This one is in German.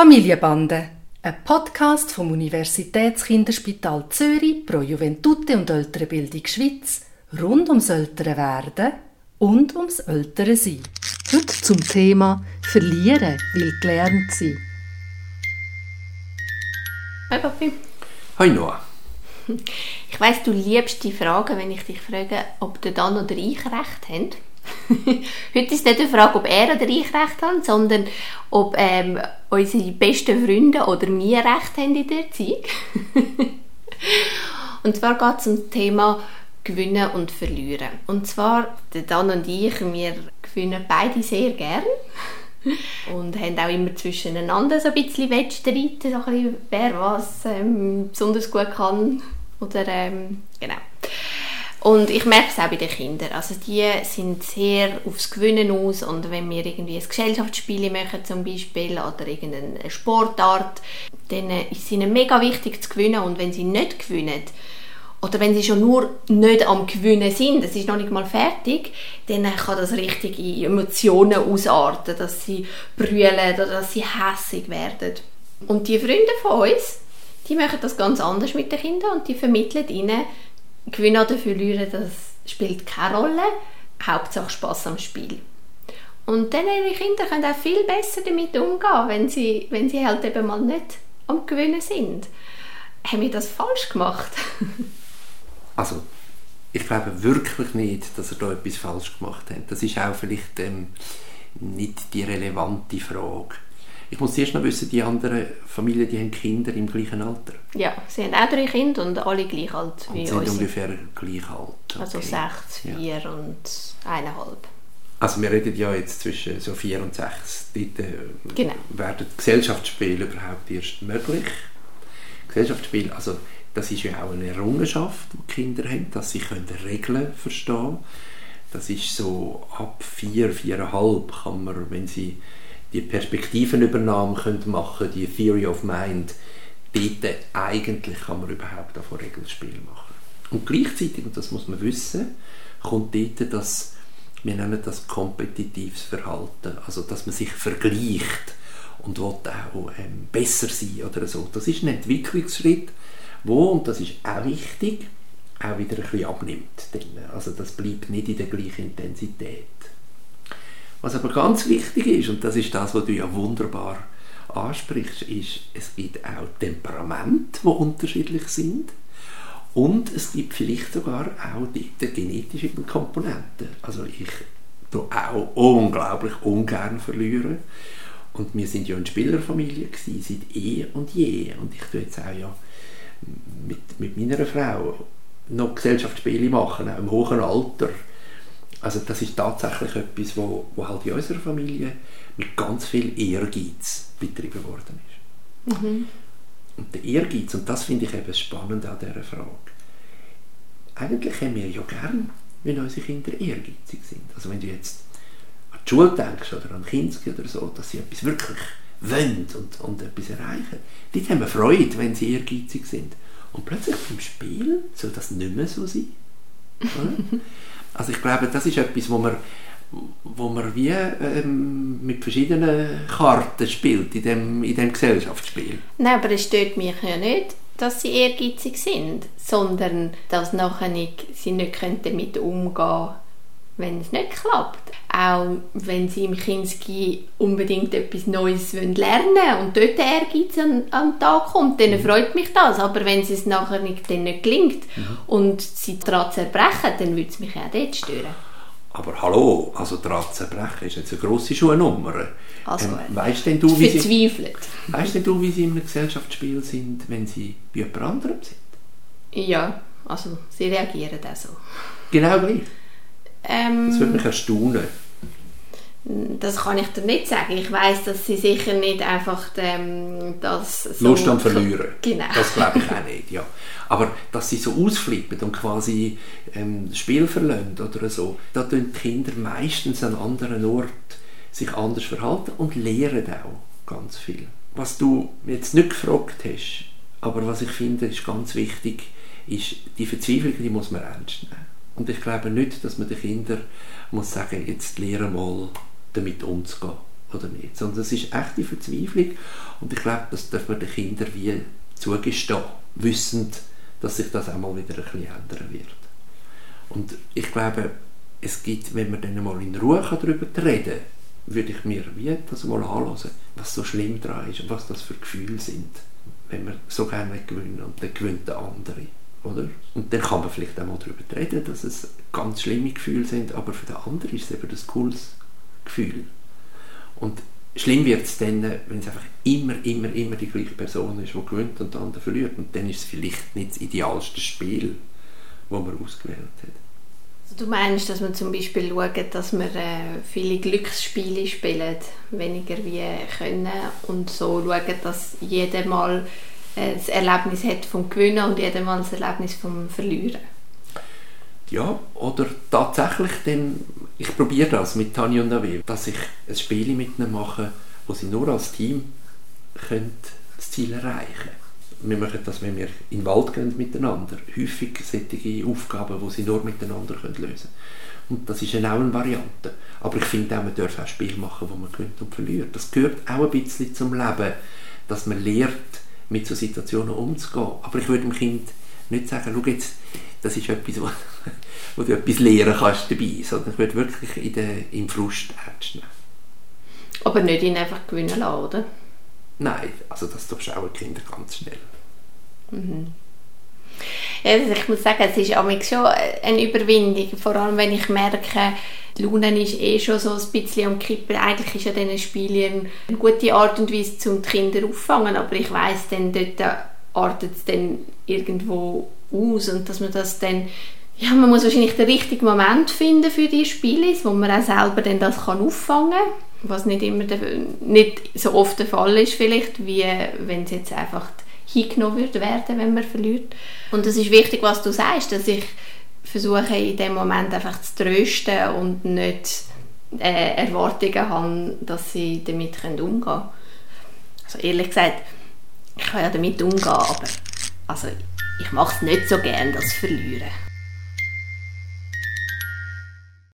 Familienbande, ein Podcast vom Universitätskinderspital Zürich pro Juventute und Ältere Bildung Schweiz rund ums ältere Werden und ums ältere Sein. Heute zum Thema Verlieren will gelernt sein. Hi Papi. Hi Noah. Ich weiss, du liebst die Fragen, wenn ich dich frage, ob der Dan oder ich recht haben. Heute ist nicht die Frage, ob er oder ich recht haben, sondern ob ähm, unsere besten Freunde oder wir recht haben in der Erziehung. und zwar geht es um das Thema Gewinnen und Verlieren. Und zwar, der Dan und ich, wir gewinnen beide sehr gern und haben auch immer zwischeneinander so ein bisschen Wettstreiten, so wer was ähm, besonders gut kann oder ähm, genau. Und ich merke es auch bei den Kindern. Also die sind sehr aufs Gewinnen aus und wenn wir irgendwie ein Gesellschaftsspiel machen zum Beispiel oder irgendeine Sportart, dann ist es ihnen mega wichtig zu gewinnen und wenn sie nicht gewinnen, oder wenn sie schon nur nicht am Gewinnen sind, es ist noch nicht mal fertig, dann kann das richtig in Emotionen ausarten, dass sie brüllen oder dass sie hässig werden. Und die Freunde von uns, die machen das ganz anders mit den Kindern und die vermitteln ihnen, Gewinnen oder Verlieren, das spielt keine Rolle. Hauptsache Spaß am Spiel. Und dann ihre Kinder können auch viel besser damit umgehen, wenn sie, wenn sie halt eben mal nicht am Gewinnen sind. Haben wir das falsch gemacht? also, ich glaube wirklich nicht, dass er da etwas falsch gemacht hat. Das ist auch vielleicht ähm, nicht die relevante Frage. Ich muss zuerst noch wissen, die anderen Familien, die haben Kinder im gleichen Alter. Ja, sie haben auch drei Kinder und alle gleich alt wie und sind uns. ungefähr gleich alt. Okay. Also sechs, vier ja. und eineinhalb. Also wir reden ja jetzt zwischen so vier und sechs. Dort äh, genau. werden Gesellschaftsspiele überhaupt erst möglich. Gesellschaftsspiele, also das ist ja auch eine Errungenschaft, die Kinder haben, dass sie können Regeln verstehen können. Das ist so ab vier, viereinhalb kann man, wenn sie die Perspektivenübernahme können machen die Theory of Mind, dort eigentlich kann man überhaupt davon Regelspiel machen. Und gleichzeitig, und das muss man wissen, kommt dort das, wir nennen das kompetitives Verhalten, also dass man sich vergleicht und will auch ähm, besser sein oder so. Das ist ein Entwicklungsschritt, wo, und das ist auch wichtig, auch wieder ein bisschen abnimmt. Also das bleibt nicht in der gleichen Intensität. Was aber ganz wichtig ist, und das ist das, was du ja wunderbar ansprichst, ist, es gibt auch Temperamente, die unterschiedlich sind. Und es gibt vielleicht sogar auch die, die genetische Komponenten. Also ich tue auch unglaublich ungern verlieren. Und wir sind ja eine Spielerfamilie gewesen, seit eh und je. Und ich tue jetzt auch ja mit, mit meiner Frau noch Gesellschaftsspiele machen, auch im hohen Alter also das ist tatsächlich etwas, wo, wo halt in unserer Familie mit ganz viel Ehrgeiz betrieben worden ist. Mhm. Und der Ehrgeiz, und das finde ich eben spannend an dieser Frage, eigentlich haben wir ja gern, wenn unsere Kinder ehrgeizig sind. Also wenn du jetzt an die Schule denkst oder an Kinski oder so, dass sie etwas wirklich wollen und, und etwas erreichen. Die haben wir Freude, wenn sie ehrgeizig sind. Und plötzlich beim Spiel soll das nicht mehr so sein. Also ich glaube, das ist etwas, wo man, wo man wie ähm, mit verschiedenen Karten spielt in dem, in dem Gesellschaftsspiel. Nein, aber es stört mich ja nicht, dass sie ehrgeizig sind, sondern dass nachher nicht, sie nicht damit umgehen können, wenn es nicht klappt. Auch wenn sie im Kinski unbedingt etwas Neues lernen wollen und dort der Ehrgeiz an, an den Tag kommt, dann mhm. freut mich das. Aber wenn es nachher nicht, dann nicht gelingt mhm. und sie daran zerbrechen, dann würde es mich auch dort stören. Aber hallo, also daran zerbrechen ist jetzt eine grosse Schuhnummer. Also, ähm, weißt denn du, wie sie, weißt denn du, wie sie im Gesellschaftsspiel sind, wenn sie bei jemand anderem sind? Ja, also sie reagieren auch so. Genau gleich? Ähm, das würde mich erstaunen. Das kann ich dir nicht sagen. Ich weiß, dass sie sicher nicht einfach ähm, das so Lust am Verlieren. Genau. Das glaube ich auch nicht, ja. Aber dass sie so ausflippen und quasi ähm, das Spiel verlassen oder so, da tun die Kinder meistens an anderen Ort sich anders verhalten und lehren auch ganz viel. Was du jetzt nicht gefragt hast, aber was ich finde, ist ganz wichtig, ist, die Verzweiflung, die muss man ernst nehmen. Und ich glaube nicht, dass man den Kindern muss sagen, jetzt lehre mal damit umzugehen. oder nicht, sondern es ist echte Verzweiflung und ich glaube, das dürfen wir den Kindern wie zugestehen, wissend, dass sich das auch mal wieder ein bisschen ändern wird. Und ich glaube, es gibt, wenn man dann mal in Ruhe darüber reden kann, würde ich mir wie das mal anhören, was so schlimm daran ist und was das für Gefühle sind, wenn wir so gerne gewinnen und dann gewinnt der andere. Oder? Und dann kann man vielleicht auch mal darüber reden, dass es ganz schlimme Gefühle sind, aber für den anderen ist es eben das cooles Gefühl. Und schlimm wird es dann, wenn es einfach immer, immer, immer die gleiche Person ist, die gewinnt und der andere verliert. Und dann ist es vielleicht nicht das idealste Spiel, das man ausgewählt hat. Also du meinst, dass man zum Beispiel schaut, dass man äh, viele Glücksspiele spielt, weniger wie können und so schaut, dass jeder mal das Erlebnis hat vom Gewinnen und jeder mal das Erlebnis vom Verlieren. Ja, oder tatsächlich dann, ich probiere das mit Tanja und Nave, dass ich ein Spiel mit ihnen mache, wo sie nur als Team können das Ziel erreichen können wir machen das, wenn wir in den Wald gehen miteinander. Häufig solche Aufgaben, die sie nur miteinander lösen können. Und das ist dann auch eine Variante. Aber ich finde auch, man darf auch Spiele machen, wo man gewinnt und verliert. Das gehört auch ein bisschen zum Leben, dass man lernt, mit so Situationen umzugehen. Aber ich würde dem Kind nicht sagen, schau jetzt, das ist etwas, wo, wo du etwas lernen kannst dabei, sondern ich würde wirklich in der, im Frust ernst nehmen. Aber nicht ihn einfach gewinnen lassen, oder? Nein, also das durchschauen Kinder ganz schnell. Mhm. Also ich muss sagen, es ist schon eine Überwindung, vor allem wenn ich merke, die Laune ist eh schon so ein bisschen am Kippen. Eigentlich ist ja diese Spiele eine gute Art und Weise, um die Kinder auffangen, aber ich weiss dann, dort artet es dann irgendwo aus. Und dass man das dann ja, man muss wahrscheinlich den richtigen Moment finden für die Spiele, wo man auch selber dann das kann auffangen kann, was nicht immer der, nicht so oft der Fall ist vielleicht, wie wenn es jetzt einfach hingenommen werden, wenn man verliert. Und es ist wichtig, was du sagst, dass ich versuche in dem Moment einfach zu trösten und nicht äh, Erwartungen habe, dass sie damit umgehen können. Also ehrlich gesagt, ich kann ja damit umgehen, aber also, ich mache es nicht so gerne, das Verlieren.